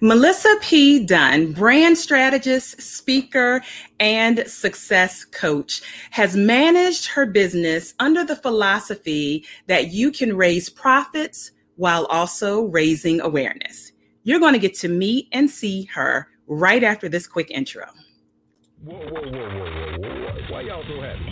Melissa P. Dunn, brand strategist, speaker, and success coach, has managed her business under the philosophy that you can raise profits while also raising awareness. You're going to get to meet and see her right after this quick intro. Whoa, whoa, whoa, whoa, whoa, whoa. Why y'all so happy?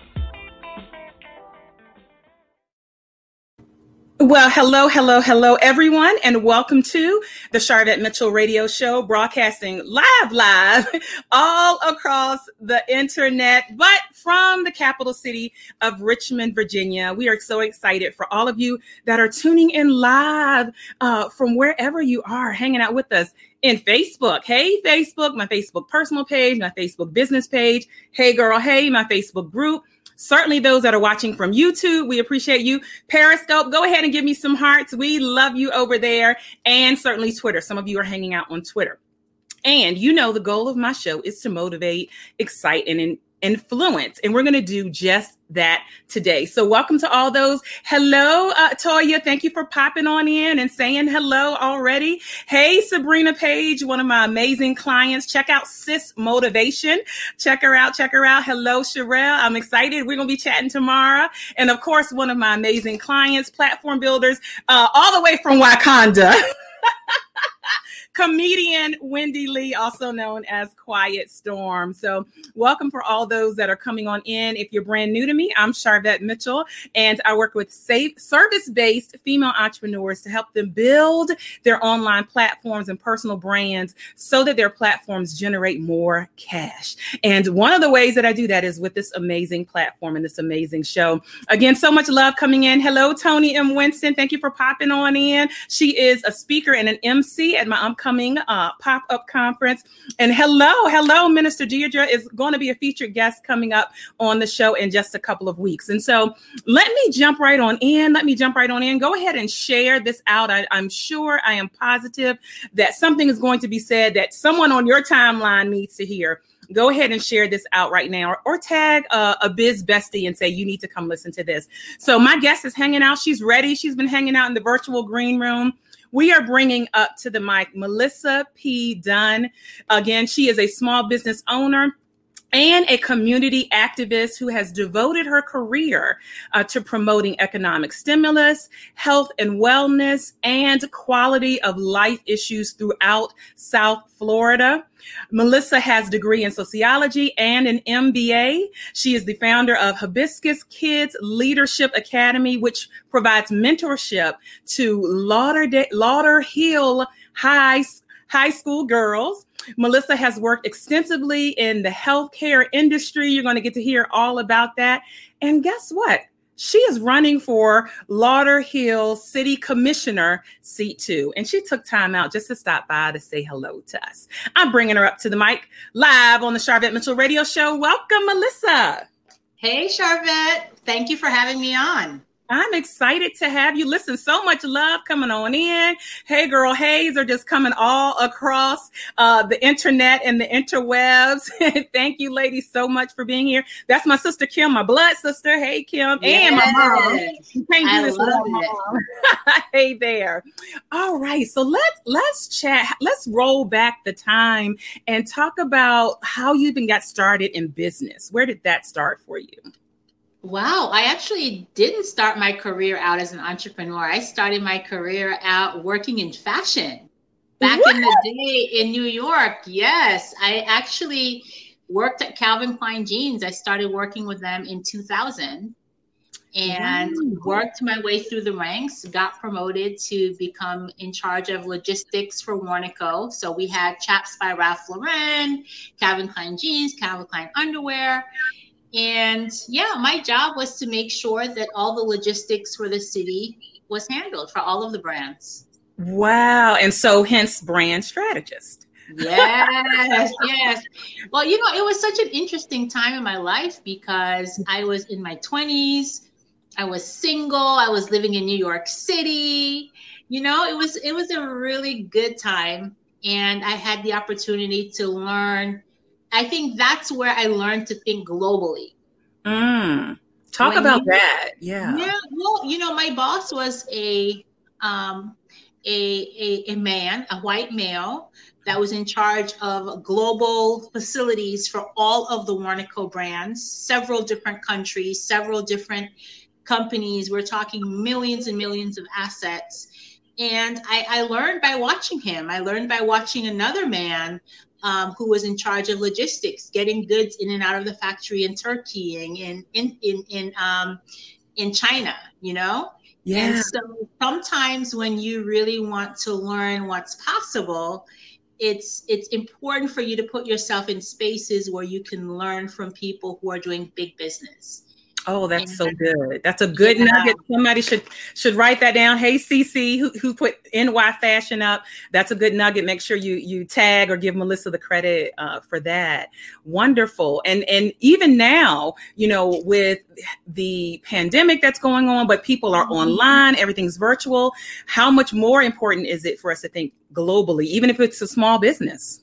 Well, hello, hello, hello, everyone, and welcome to the Sharvette Mitchell Radio Show, broadcasting live, live all across the internet, but from the capital city of Richmond, Virginia. We are so excited for all of you that are tuning in live uh, from wherever you are, hanging out with us in Facebook. Hey, Facebook, my Facebook personal page, my Facebook business page. Hey, girl, hey, my Facebook group certainly those that are watching from YouTube, we appreciate you. Periscope, go ahead and give me some hearts. We love you over there. And certainly Twitter. Some of you are hanging out on Twitter. And you know, the goal of my show is to motivate, excite, and influence. And we're going to do just that today. So, welcome to all those. Hello, uh, Toya. Thank you for popping on in and saying hello already. Hey, Sabrina Page, one of my amazing clients. Check out Sis Motivation. Check her out. Check her out. Hello, Sherelle. I'm excited. We're going to be chatting tomorrow. And of course, one of my amazing clients, platform builders, uh, all the way from Wakanda. comedian Wendy Lee, also known as Quiet Storm. So, welcome for all those that are coming on in. If you're brand new to me, I'm Sharvette Mitchell, and I work with safe service-based female entrepreneurs to help them build their online platforms and personal brands so that their platforms generate more cash. And one of the ways that I do that is with this amazing platform and this amazing show. Again, so much love coming in. Hello, Tony M. Winston. Thank you for popping on in. She is a speaker and an MC at my upcoming uh, pop up conference. And hello, hello, Minister Deirdre is going to be a featured guest coming up on the show in just a couple of weeks. And so let me jump right on in. Let me jump right on in. Go ahead and share this out. I, I'm sure, I am positive that something is going to be said that someone on your timeline needs to hear go ahead and share this out right now or, or tag uh, a biz bestie and say you need to come listen to this so my guest is hanging out she's ready she's been hanging out in the virtual green room we are bringing up to the mic Melissa P. Dunn. Again, she is a small business owner and a community activist who has devoted her career uh, to promoting economic stimulus, health and wellness, and quality of life issues throughout South Florida. Melissa has degree in sociology and an MBA. She is the founder of Hibiscus Kids Leadership Academy, which provides mentorship to Lauder, Lauder Hill High, high school girls. Melissa has worked extensively in the healthcare industry. You're going to get to hear all about that. And guess what? She is running for Lauderhill City Commissioner seat two. And she took time out just to stop by to say hello to us. I'm bringing her up to the mic live on the Sharvette Mitchell Radio Show. Welcome, Melissa. Hey, Sharvette. Thank you for having me on. I'm excited to have you. Listen, so much love coming on in. Hey, girl, Hayes are just coming all across uh, the internet and the interwebs. Thank you, ladies, so much for being here. That's my sister Kim, my blood sister. Hey, Kim, yes. and my mom. You can't do this without mom. hey there. All right, so let's let's chat. Let's roll back the time and talk about how you even got started in business. Where did that start for you? Wow, I actually didn't start my career out as an entrepreneur. I started my career out working in fashion back what? in the day in New York. Yes, I actually worked at Calvin Klein Jeans. I started working with them in 2000 and wow. worked my way through the ranks, got promoted to become in charge of logistics for Warnaco. So we had Chaps by Ralph Lauren, Calvin Klein Jeans, Calvin Klein Underwear and yeah, my job was to make sure that all the logistics for the city was handled for all of the brands. Wow. And so hence brand strategist. yes, yes. Well, you know, it was such an interesting time in my life because I was in my 20s. I was single. I was living in New York City. You know, it was it was a really good time and I had the opportunity to learn. I think that's where I learned to think globally. Mm. Talk when about you, that. Yeah. Yeah. Well, you know, my boss was a um, a, a, a man, a white male, that was in charge of global facilities for all of the Warnaco brands, several different countries, several different companies. We're talking millions and millions of assets. And I, I learned by watching him. I learned by watching another man um, who was in charge of logistics, getting goods in and out of the factory in Turkey and in in in in, um, in China. You know, yeah. And so sometimes when you really want to learn what's possible, it's it's important for you to put yourself in spaces where you can learn from people who are doing big business Oh, that's so good. That's a good yeah. nugget. Somebody should should write that down. Hey, CC, who, who put NY Fashion up? That's a good nugget. Make sure you you tag or give Melissa the credit uh, for that. Wonderful. And and even now, you know, with the pandemic that's going on, but people are mm-hmm. online, everything's virtual. How much more important is it for us to think globally, even if it's a small business?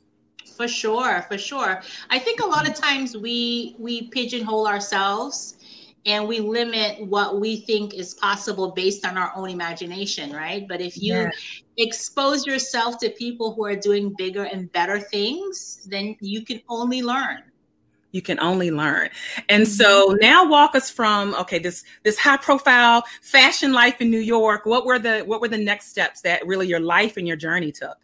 For sure, for sure. I think a lot of times we we pigeonhole ourselves and we limit what we think is possible based on our own imagination, right? But if you yeah. expose yourself to people who are doing bigger and better things, then you can only learn. You can only learn. And mm-hmm. so now walk us from okay, this this high profile fashion life in New York. What were the what were the next steps that really your life and your journey took?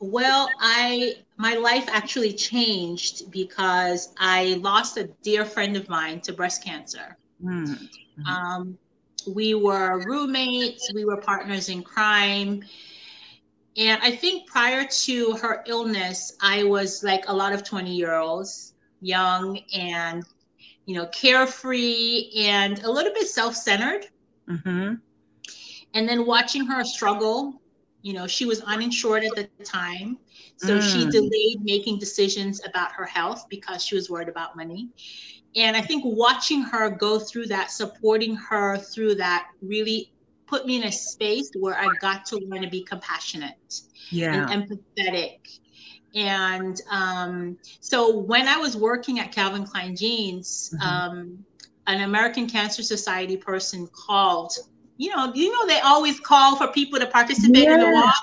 Well, I my life actually changed because I lost a dear friend of mine to breast cancer. Mm-hmm. Um, we were roommates, we were partners in crime. And I think prior to her illness, I was like a lot of 20 year olds, young and, you know, carefree and a little bit self centered. Mm-hmm. And then watching her struggle you know, she was uninsured at the time. So mm. she delayed making decisions about her health because she was worried about money. And I think watching her go through that, supporting her through that, really put me in a space where I got to learn to be compassionate yeah. and empathetic. And um, so when I was working at Calvin Klein Jeans, mm-hmm. um, an American Cancer Society person called you know, you know, they always call for people to participate yeah. in the walk.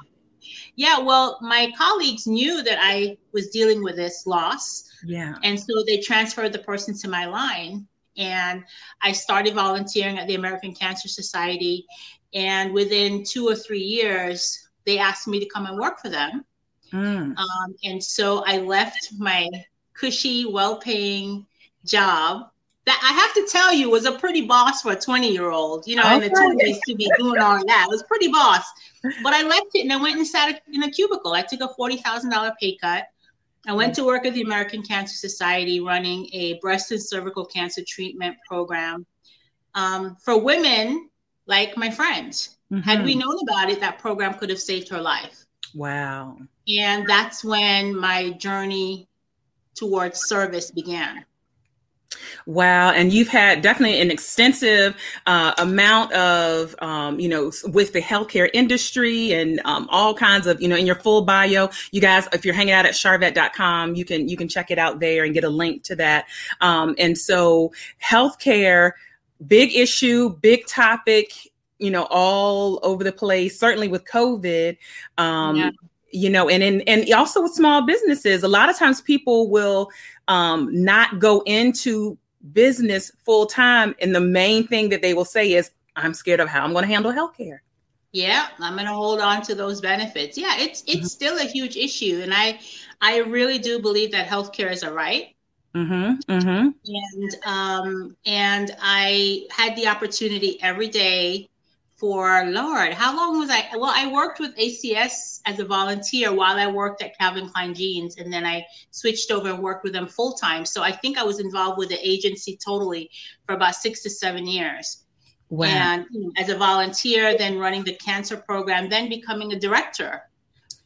Yeah, well, my colleagues knew that I was dealing with this loss. Yeah. And so they transferred the person to my line. And I started volunteering at the American Cancer Society. And within two or three years, they asked me to come and work for them. Mm. Um, and so I left my cushy, well paying job that I have to tell you was a pretty boss for a 20 year old, you know, in the 20s to be doing all that. It was pretty boss. But I left it and I went and sat in a cubicle. I took a $40,000 pay cut. I went to work at the American Cancer Society running a breast and cervical cancer treatment program um, for women like my friend. Mm-hmm. Had we known about it, that program could have saved her life. Wow. And that's when my journey towards service began. Wow. And you've had definitely an extensive uh, amount of, um, you know, with the healthcare industry and um, all kinds of, you know, in your full bio, you guys, if you're hanging out at sharvette.com, you can, you can check it out there and get a link to that. Um, and so healthcare, big issue, big topic, you know, all over the place, certainly with COVID. Um, yeah you know and in, and also with small businesses a lot of times people will um, not go into business full time and the main thing that they will say is i'm scared of how i'm going to handle healthcare yeah i'm going to hold on to those benefits yeah it's it's mm-hmm. still a huge issue and i i really do believe that healthcare is a right Mm-hmm, mm-hmm. And um, and I had the opportunity every day for Lord, how long was I? Well, I worked with ACS as a volunteer while I worked at Calvin Klein Jeans, and then I switched over and worked with them full time. So I think I was involved with the agency totally for about six to seven years. Wow. And as a volunteer, then running the cancer program, then becoming a director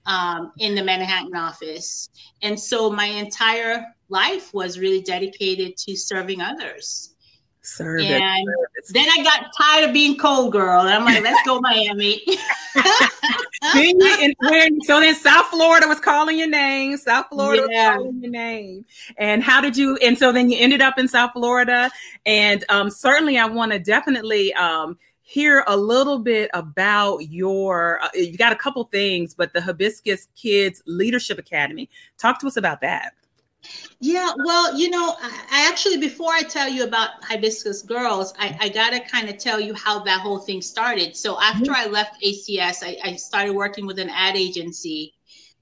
um, in the Manhattan office. And so my entire life was really dedicated to serving others. Service. And then I got tired of being cold girl. And I'm like, let's go Miami. then you, and when, so then South Florida was calling your name. South Florida yeah. was calling your name. And how did you? And so then you ended up in South Florida. And um, certainly, I want to definitely um, hear a little bit about your. Uh, you got a couple things, but the Hibiscus Kids Leadership Academy. Talk to us about that. Yeah, well, you know, I actually, before I tell you about Hibiscus Girls, I, I got to kind of tell you how that whole thing started. So after I left ACS, I, I started working with an ad agency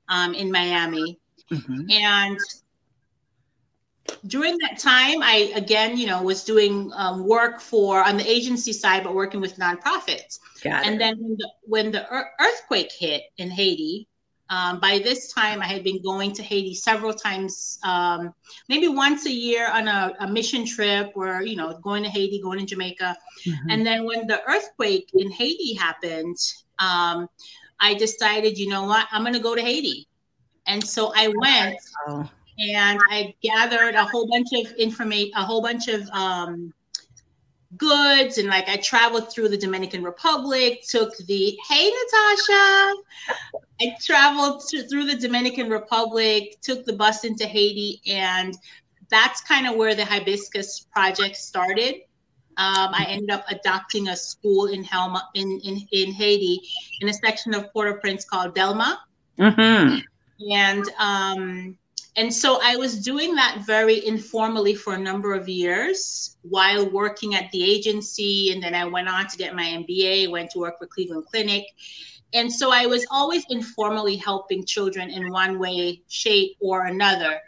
um, in Miami. Mm-hmm. And during that time, I, again, you know, was doing um, work for on the agency side, but working with nonprofits. Got and it. then when the, when the earthquake hit in Haiti, um, by this time, I had been going to Haiti several times, um, maybe once a year on a, a, mission trip or, you know, going to Haiti, going to Jamaica. Mm-hmm. And then when the earthquake in Haiti happened, um, I decided, you know what, I'm going to go to Haiti. And so I went oh. and I gathered a whole bunch of information, a whole bunch of um, goods and like I traveled through the Dominican Republic, took the hey Natasha. I traveled to, through the Dominican Republic, took the bus into Haiti, and that's kind of where the hibiscus project started. Um, I ended up adopting a school in Helma in, in, in Haiti in a section of Port-au-Prince called Delmas. Mm-hmm. And um, and so I was doing that very informally for a number of years while working at the agency. And then I went on to get my MBA, went to work for Cleveland Clinic. And so I was always informally helping children in one way, shape, or another.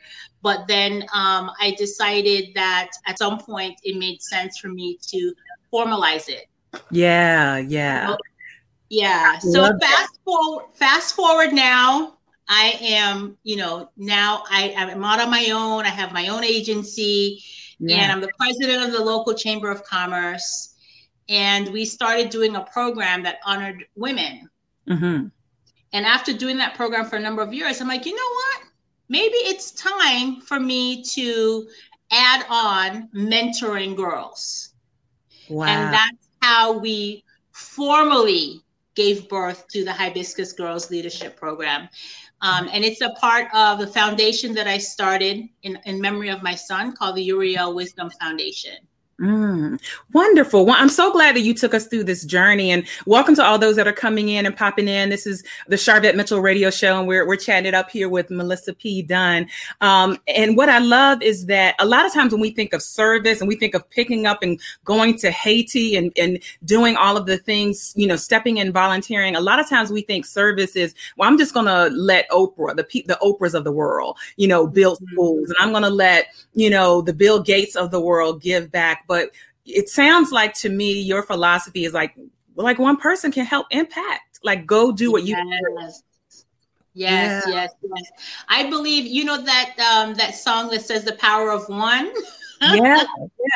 But then um, I decided that at some point it made sense for me to formalize it. Yeah, yeah. So, yeah. So fast forward, fast forward now, I am, you know, now I, I'm out on my own. I have my own agency yeah. and I'm the president of the local chamber of commerce. And we started doing a program that honored women. Mm-hmm. And after doing that program for a number of years, I'm like, you know what? Maybe it's time for me to add on mentoring girls. Wow. And that's how we formally gave birth to the Hibiscus Girls Leadership Program. Um, and it's a part of the foundation that I started in, in memory of my son called the Uriel Wisdom Foundation. Mm, wonderful. Well, I'm so glad that you took us through this journey and welcome to all those that are coming in and popping in. This is the Sharvette Mitchell radio show and we're, we're chatting up here with Melissa P. Dunn. Um, and what I love is that a lot of times when we think of service and we think of picking up and going to Haiti and, and doing all of the things, you know, stepping in volunteering, a lot of times we think service is, well, I'm just going to let Oprah, the, the Oprahs of the world, you know, build mm-hmm. schools and I'm going to let, you know, the Bill Gates of the world give back but it sounds like to me your philosophy is like like one person can help impact. Like go do what you yes. Yes, yeah. yes, yes. I believe you know that um that song that says the power of one. yeah, yeah.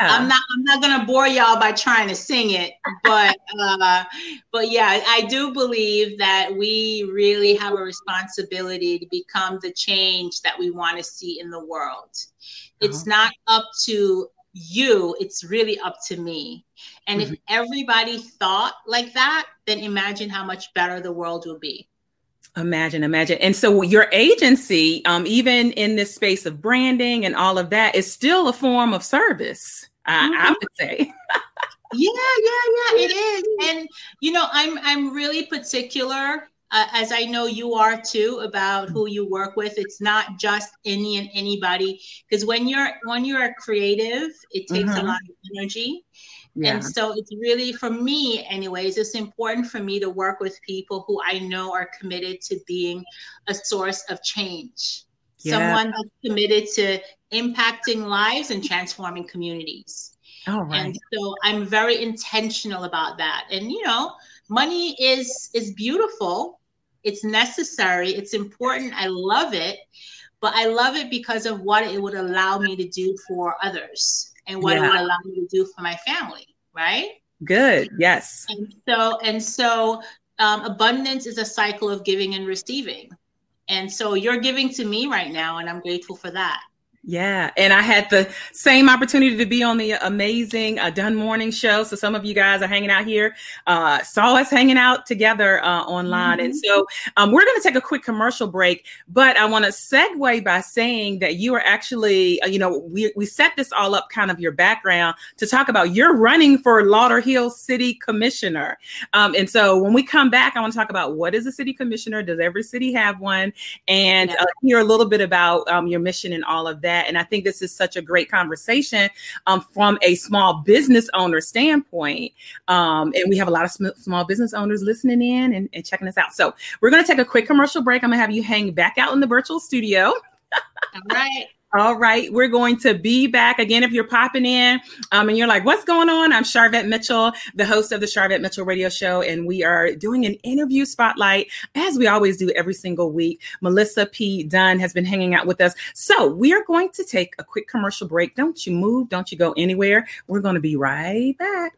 I'm not I'm not gonna bore y'all by trying to sing it, but uh but yeah, I do believe that we really have a responsibility to become the change that we want to see in the world. It's uh-huh. not up to you, it's really up to me. And mm-hmm. if everybody thought like that, then imagine how much better the world will be. Imagine, imagine. And so your agency, um, even in this space of branding and all of that, is still a form of service, mm-hmm. I, I would say. yeah, yeah, yeah, it is. And you know, I'm I'm really particular uh, as I know you are too, about who you work with. It's not just any and anybody, because when you're when you're a creative, it takes mm-hmm. a lot of energy. Yeah. And so it's really, for me, anyways, it's important for me to work with people who I know are committed to being a source of change. Yeah. Someone that's committed to impacting lives and transforming communities. All right. And so I'm very intentional about that. And you know, money is is beautiful it's necessary, it's important. I love it, but I love it because of what it would allow me to do for others and what yeah. it would allow me to do for my family, right? Good. Yes. And so and so um, abundance is a cycle of giving and receiving. And so you're giving to me right now, and I'm grateful for that. Yeah, and I had the same opportunity to be on the amazing uh, Dunn Morning Show. So some of you guys are hanging out here, uh, saw us hanging out together uh, online, mm-hmm. and so um, we're going to take a quick commercial break. But I want to segue by saying that you are actually, uh, you know, we we set this all up, kind of your background, to talk about you're running for Lauderhill City Commissioner, um, and so when we come back, I want to talk about what is a city commissioner? Does every city have one? And yeah. Uh, hear a little bit about um, your mission and all of that that. And I think this is such a great conversation um, from a small business owner standpoint. Um, and we have a lot of sm- small business owners listening in and, and checking us out. So we're going to take a quick commercial break. I'm going to have you hang back out in the virtual studio. All right. All right, we're going to be back again. If you're popping in um, and you're like, what's going on? I'm Sharvette Mitchell, the host of the Sharvette Mitchell Radio Show, and we are doing an interview spotlight as we always do every single week. Melissa P. Dunn has been hanging out with us. So we are going to take a quick commercial break. Don't you move, don't you go anywhere. We're going to be right back.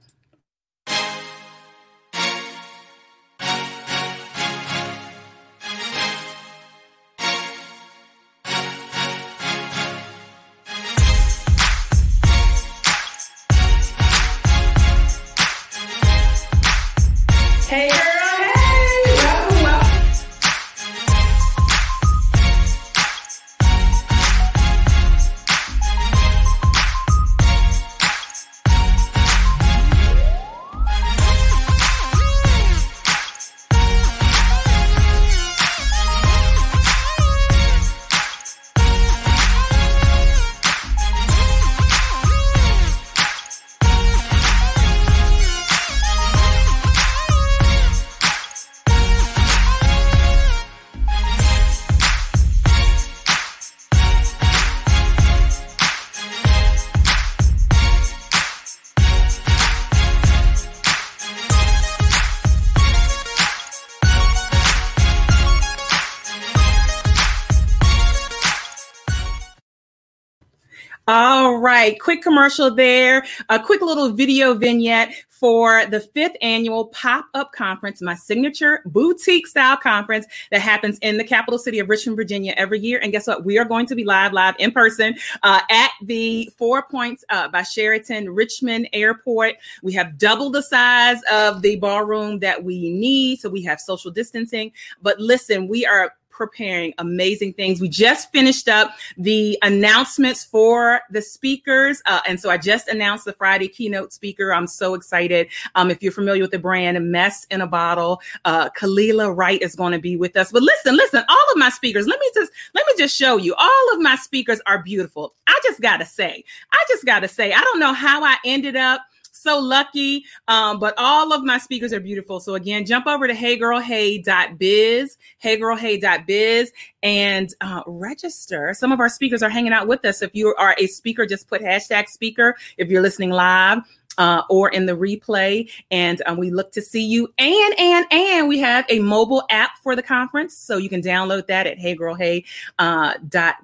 Right, quick commercial there. A quick little video vignette for the fifth annual pop up conference, my signature boutique style conference that happens in the capital city of Richmond, Virginia every year. And guess what? We are going to be live, live in person uh, at the Four Points uh, by Sheraton Richmond Airport. We have double the size of the ballroom that we need. So we have social distancing. But listen, we are preparing amazing things. We just finished up the announcements for the speakers. Uh, and so I just announced the Friday keynote speaker. I'm so excited. Um, if you're familiar with the brand Mess in a Bottle, uh, Kalilah Wright is going to be with us. But listen, listen, all of my speakers, let me just, let me just show you all of my speakers are beautiful. I just got to say, I just got to say, I don't know how I ended up so lucky. Um, but all of my speakers are beautiful. So again, jump over to heygirlhey.biz, heygirlhey.biz, and uh, register. Some of our speakers are hanging out with us. If you are a speaker, just put hashtag speaker. If you're listening live, uh, or in the replay. And um, we look to see you. And, and, and we have a mobile app for the conference. So you can download that at heygirlhey.biz uh,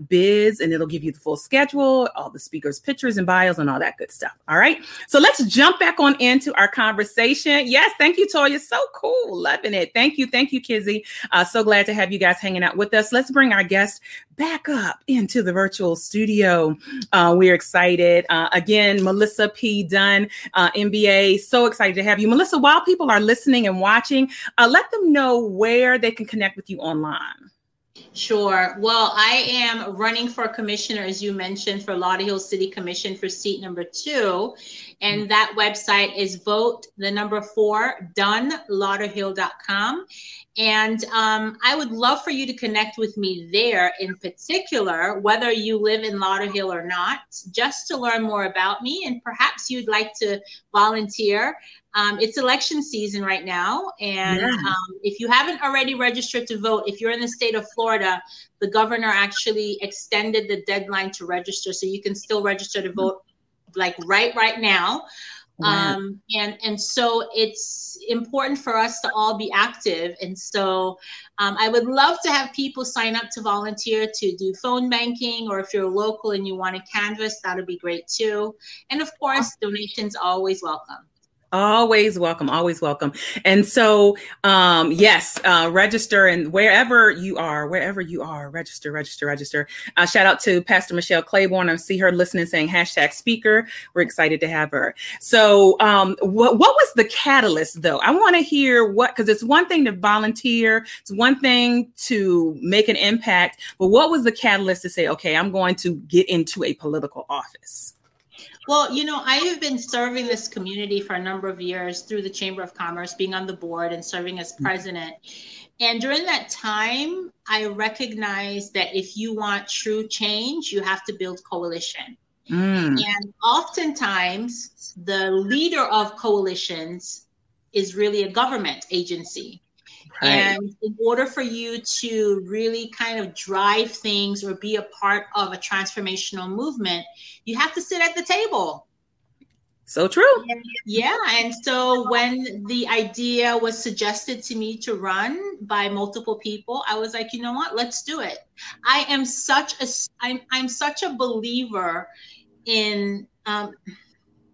biz, and it'll give you the full schedule, all the speakers' pictures and bios, and all that good stuff. All right. So let's jump back on into our conversation. Yes. Thank you, Toya. So cool. Loving it. Thank you. Thank you, Kizzy. Uh, so glad to have you guys hanging out with us. Let's bring our guest back up into the virtual studio. Uh, we're excited. Uh, again, Melissa P. Dunn, uh, MBA. So excited to have you. Melissa, while people are listening and watching, uh, let them know where they can connect with you online. Sure. Well, I am running for commissioner, as you mentioned, for Lauderhill City Commission for seat number two. And that website is vote the number four, dunnlauderhill.com. And um, I would love for you to connect with me there in particular, whether you live in Lauderhill or not, just to learn more about me. And perhaps you'd like to volunteer. Um, it's election season right now. And yeah. um, if you haven't already registered to vote, if you're in the state of Florida, the governor actually extended the deadline to register. So you can still register to vote like right right now. Um, and and so it's important for us to all be active. And so um, I would love to have people sign up to volunteer to do phone banking, or if you're local and you want to canvas, that would be great too. And of course, donations always welcome. Always welcome, always welcome. And so, um, yes, uh, register and wherever you are, wherever you are, register, register, register. Uh, shout out to Pastor Michelle Claiborne. I see her listening, saying hashtag speaker. We're excited to have her. So, um, what what was the catalyst though? I want to hear what because it's one thing to volunteer, it's one thing to make an impact, but what was the catalyst to say, okay, I'm going to get into a political office? Well, you know, I have been serving this community for a number of years through the Chamber of Commerce, being on the board and serving as mm-hmm. president. And during that time, I recognized that if you want true change, you have to build coalition. Mm. And oftentimes, the leader of coalitions is really a government agency. Right. And in order for you to really kind of drive things or be a part of a transformational movement, you have to sit at the table. So true. Yeah. And so when the idea was suggested to me to run by multiple people, I was like, you know what? Let's do it. I am such a I'm I'm such a believer in um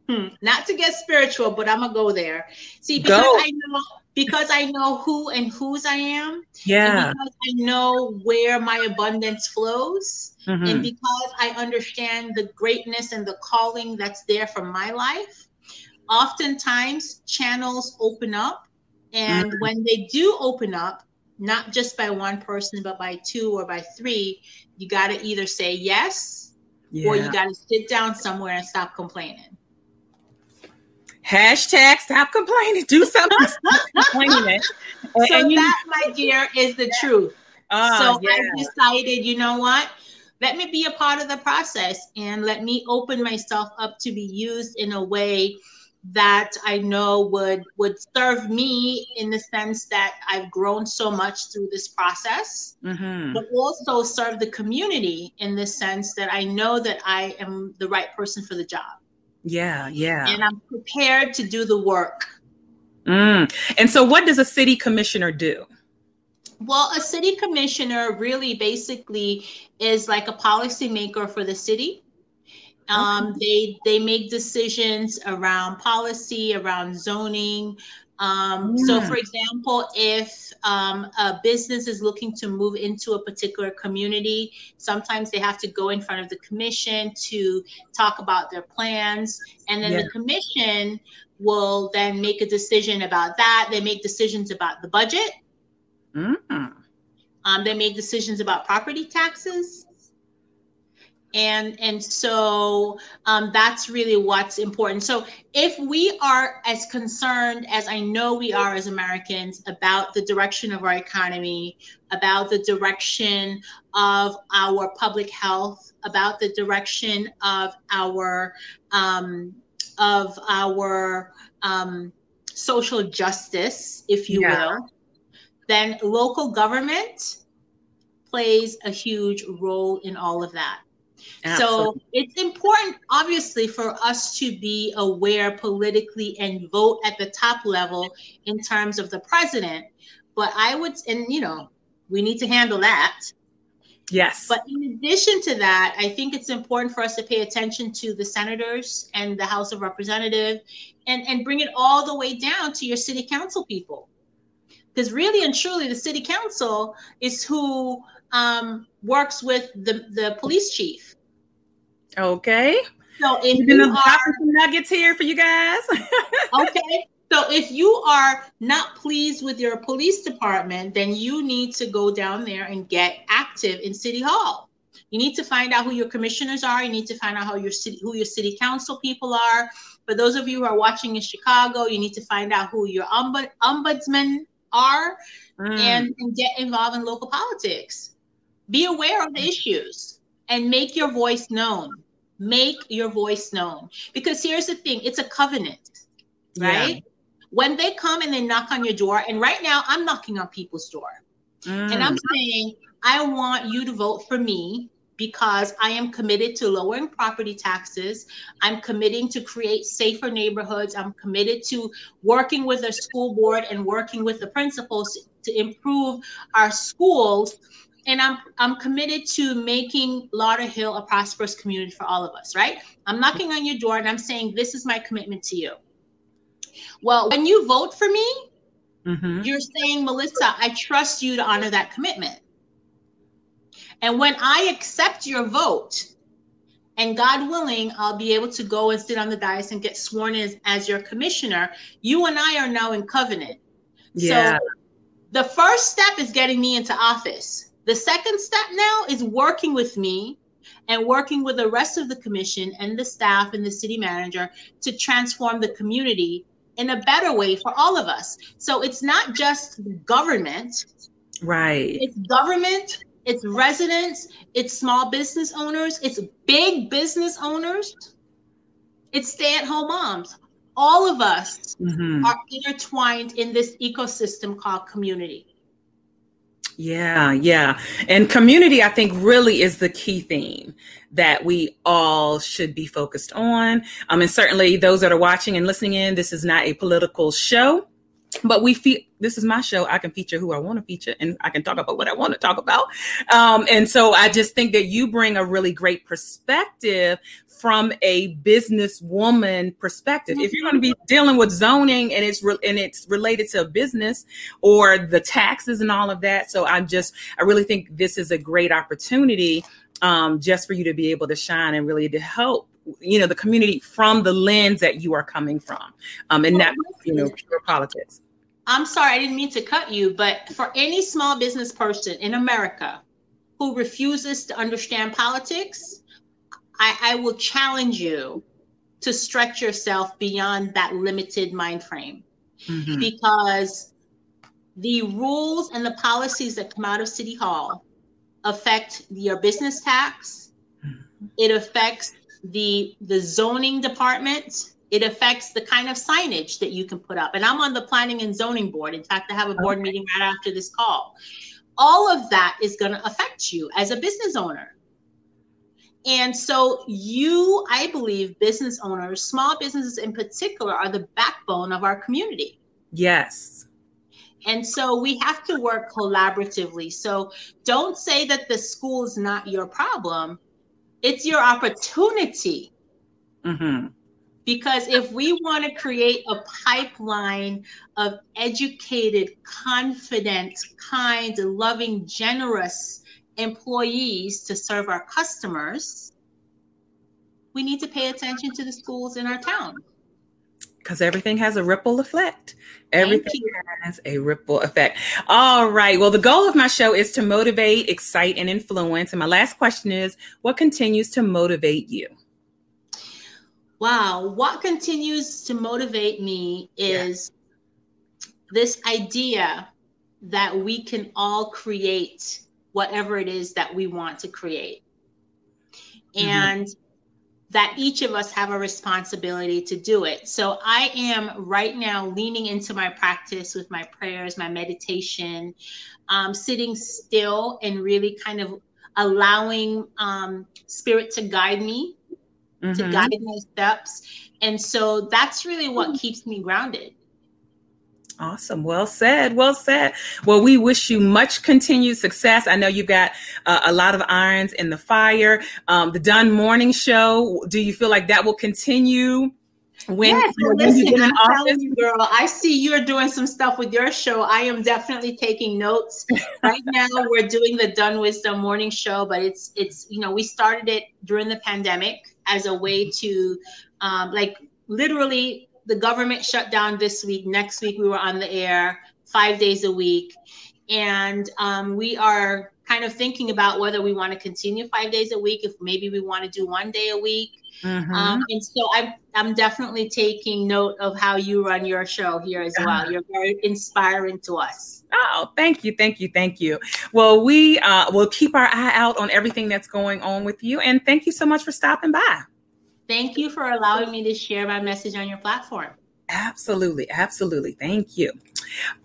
hmm, not to get spiritual, but I'm gonna go there. See, because go. I know because I know who and whose I am. Yeah. because I know where my abundance flows. Mm-hmm. And because I understand the greatness and the calling that's there for my life. Oftentimes, channels open up. And mm-hmm. when they do open up, not just by one person, but by two or by three, you got to either say yes yeah. or you got to sit down somewhere and stop complaining. Hashtag stop complaining. Do something. stop complaining. so and that, my dear, is the truth. Uh, so yeah. I decided, you know what? Let me be a part of the process and let me open myself up to be used in a way that I know would would serve me in the sense that I've grown so much through this process, mm-hmm. but also serve the community in the sense that I know that I am the right person for the job. Yeah, yeah. And I'm prepared to do the work. Mm. And so, what does a city commissioner do? Well, a city commissioner really basically is like a policymaker for the city. Um, they they make decisions around policy, around zoning, um, yeah. So, for example, if um, a business is looking to move into a particular community, sometimes they have to go in front of the commission to talk about their plans. And then yeah. the commission will then make a decision about that. They make decisions about the budget. Mm-hmm. Um, they make decisions about property taxes and and so um, that's really what's important so if we are as concerned as i know we are as americans about the direction of our economy about the direction of our public health about the direction of our um, of our um, social justice if you yeah. will then local government plays a huge role in all of that Absolutely. So it's important, obviously, for us to be aware politically and vote at the top level in terms of the president. But I would, and you know, we need to handle that. Yes. But in addition to that, I think it's important for us to pay attention to the senators and the House of Representatives and, and bring it all the way down to your city council people. Because really and truly, the city council is who um, works with the, the police chief. Okay. So if you are some nuggets here for you guys. okay. So if you are not pleased with your police department, then you need to go down there and get active in City Hall. You need to find out who your commissioners are. You need to find out how your city, who your city council people are. For those of you who are watching in Chicago, you need to find out who your ombud, ombudsmen are mm. and, and get involved in local politics. Be aware of the issues and make your voice known. Make your voice known. Because here's the thing it's a covenant, right? Yeah. When they come and they knock on your door, and right now I'm knocking on people's door, mm. and I'm saying, I want you to vote for me because I am committed to lowering property taxes. I'm committing to create safer neighborhoods. I'm committed to working with the school board and working with the principals to improve our schools and I'm I'm committed to making Lauderhill a prosperous community for all of us, right? I'm knocking on your door and I'm saying this is my commitment to you. Well, when you vote for me, mm-hmm. you're saying, Melissa, I trust you to honor that commitment. And when I accept your vote, and God willing, I'll be able to go and sit on the dais and get sworn in as, as your commissioner. You and I are now in covenant. Yeah. So the first step is getting me into office. The second step now is working with me and working with the rest of the commission and the staff and the city manager to transform the community in a better way for all of us. So it's not just government. Right. It's government, it's residents, it's small business owners, it's big business owners, it's stay at home moms. All of us mm-hmm. are intertwined in this ecosystem called community. Yeah, yeah. And community, I think, really is the key theme that we all should be focused on. Um, and certainly those that are watching and listening in, this is not a political show but we feel this is my show. I can feature who I want to feature and I can talk about what I want to talk about. Um, and so I just think that you bring a really great perspective from a businesswoman perspective. If you're going to be dealing with zoning and it's re- and it's related to a business or the taxes and all of that, so I'm just I really think this is a great opportunity um, just for you to be able to shine and really to help you know the community from the lens that you are coming from um, and not you know pure politics i'm sorry i didn't mean to cut you but for any small business person in america who refuses to understand politics i, I will challenge you to stretch yourself beyond that limited mind frame mm-hmm. because the rules and the policies that come out of city hall affect your business tax mm-hmm. it affects the the zoning department it affects the kind of signage that you can put up and i'm on the planning and zoning board in fact i have a board okay. meeting right after this call all of that is going to affect you as a business owner and so you i believe business owners small businesses in particular are the backbone of our community yes and so we have to work collaboratively so don't say that the school is not your problem it's your opportunity. Mm-hmm. Because if we want to create a pipeline of educated, confident, kind, loving, generous employees to serve our customers, we need to pay attention to the schools in our town because everything has a ripple effect. Everything has a ripple effect. All right. Well, the goal of my show is to motivate, excite, and influence. And my last question is what continues to motivate you? Wow. What continues to motivate me is yeah. this idea that we can all create whatever it is that we want to create. Mm-hmm. And that each of us have a responsibility to do it. So I am right now leaning into my practice with my prayers, my meditation, um, sitting still and really kind of allowing um, spirit to guide me, mm-hmm. to guide my steps. And so that's really what keeps me grounded. Awesome. Well said. Well said. Well, we wish you much continued success. I know you've got uh, a lot of irons in the fire. Um, the Dunn Morning Show. Do you feel like that will continue? When, yes, when listen, I'm telling you, girl, I see you're doing some stuff with your show. I am definitely taking notes. right now, we're doing the Dunn Wisdom Morning Show, but it's it's you know we started it during the pandemic as a way to um, like literally the government shut down this week. Next week, we were on the air five days a week. And um, we are kind of thinking about whether we want to continue five days a week, if maybe we want to do one day a week. Mm-hmm. Um, and so I'm, I'm definitely taking note of how you run your show here as well. You're very inspiring to us. Oh, thank you, thank you, thank you. Well, we uh, will keep our eye out on everything that's going on with you, and thank you so much for stopping by. Thank you for allowing me to share my message on your platform. Absolutely. Absolutely. Thank you.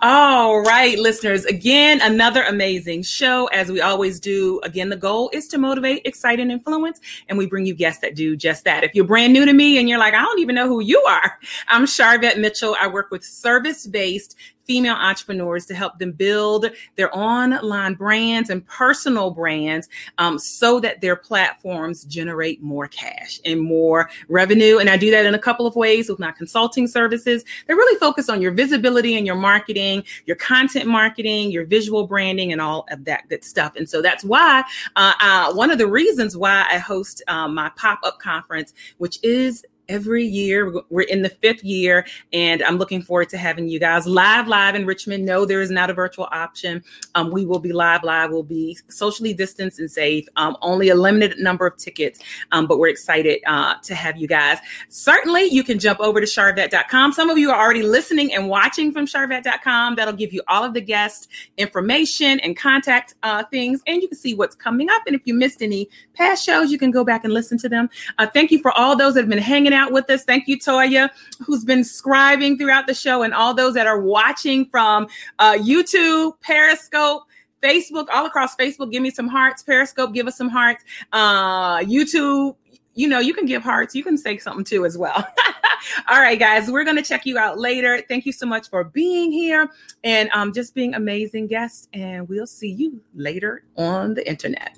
All right, listeners. Again, another amazing show as we always do. Again, the goal is to motivate, excite, and influence. And we bring you guests that do just that. If you're brand new to me and you're like, I don't even know who you are, I'm Sharvette Mitchell. I work with service based female entrepreneurs to help them build their online brands and personal brands um, so that their platforms generate more cash and more revenue. And I do that in a couple of ways with my consulting services. They really focus on your visibility and your marketing, your content marketing, your visual branding, and all of that good stuff. And so that's why uh, uh, one of the reasons why I host um, my pop up conference, which is every year. We're in the fifth year, and I'm looking forward to having you guys live, live in Richmond. No, there is not a virtual option. Um, we will be live, live. We'll be socially distanced and safe. Um, only a limited number of tickets, um, but we're excited uh, to have you guys. Certainly, you can jump over to sharvette.com. Some of you are already listening and watching from sharvette.com. That'll give you all of the guest information and contact uh, things, and you can see what's coming up. And if you missed any past shows, you can go back and listen to them. Uh, thank you for all those that have been hanging hanging out with us. Thank you, Toya, who's been scribing throughout the show, and all those that are watching from uh, YouTube, Periscope. Facebook, all across Facebook, give me some hearts. Periscope, give us some hearts. Uh, YouTube, you know, you can give hearts. You can say something too as well. All right, guys, we're going to check you out later. Thank you so much for being here and um, just being amazing guests. And we'll see you later on the internet.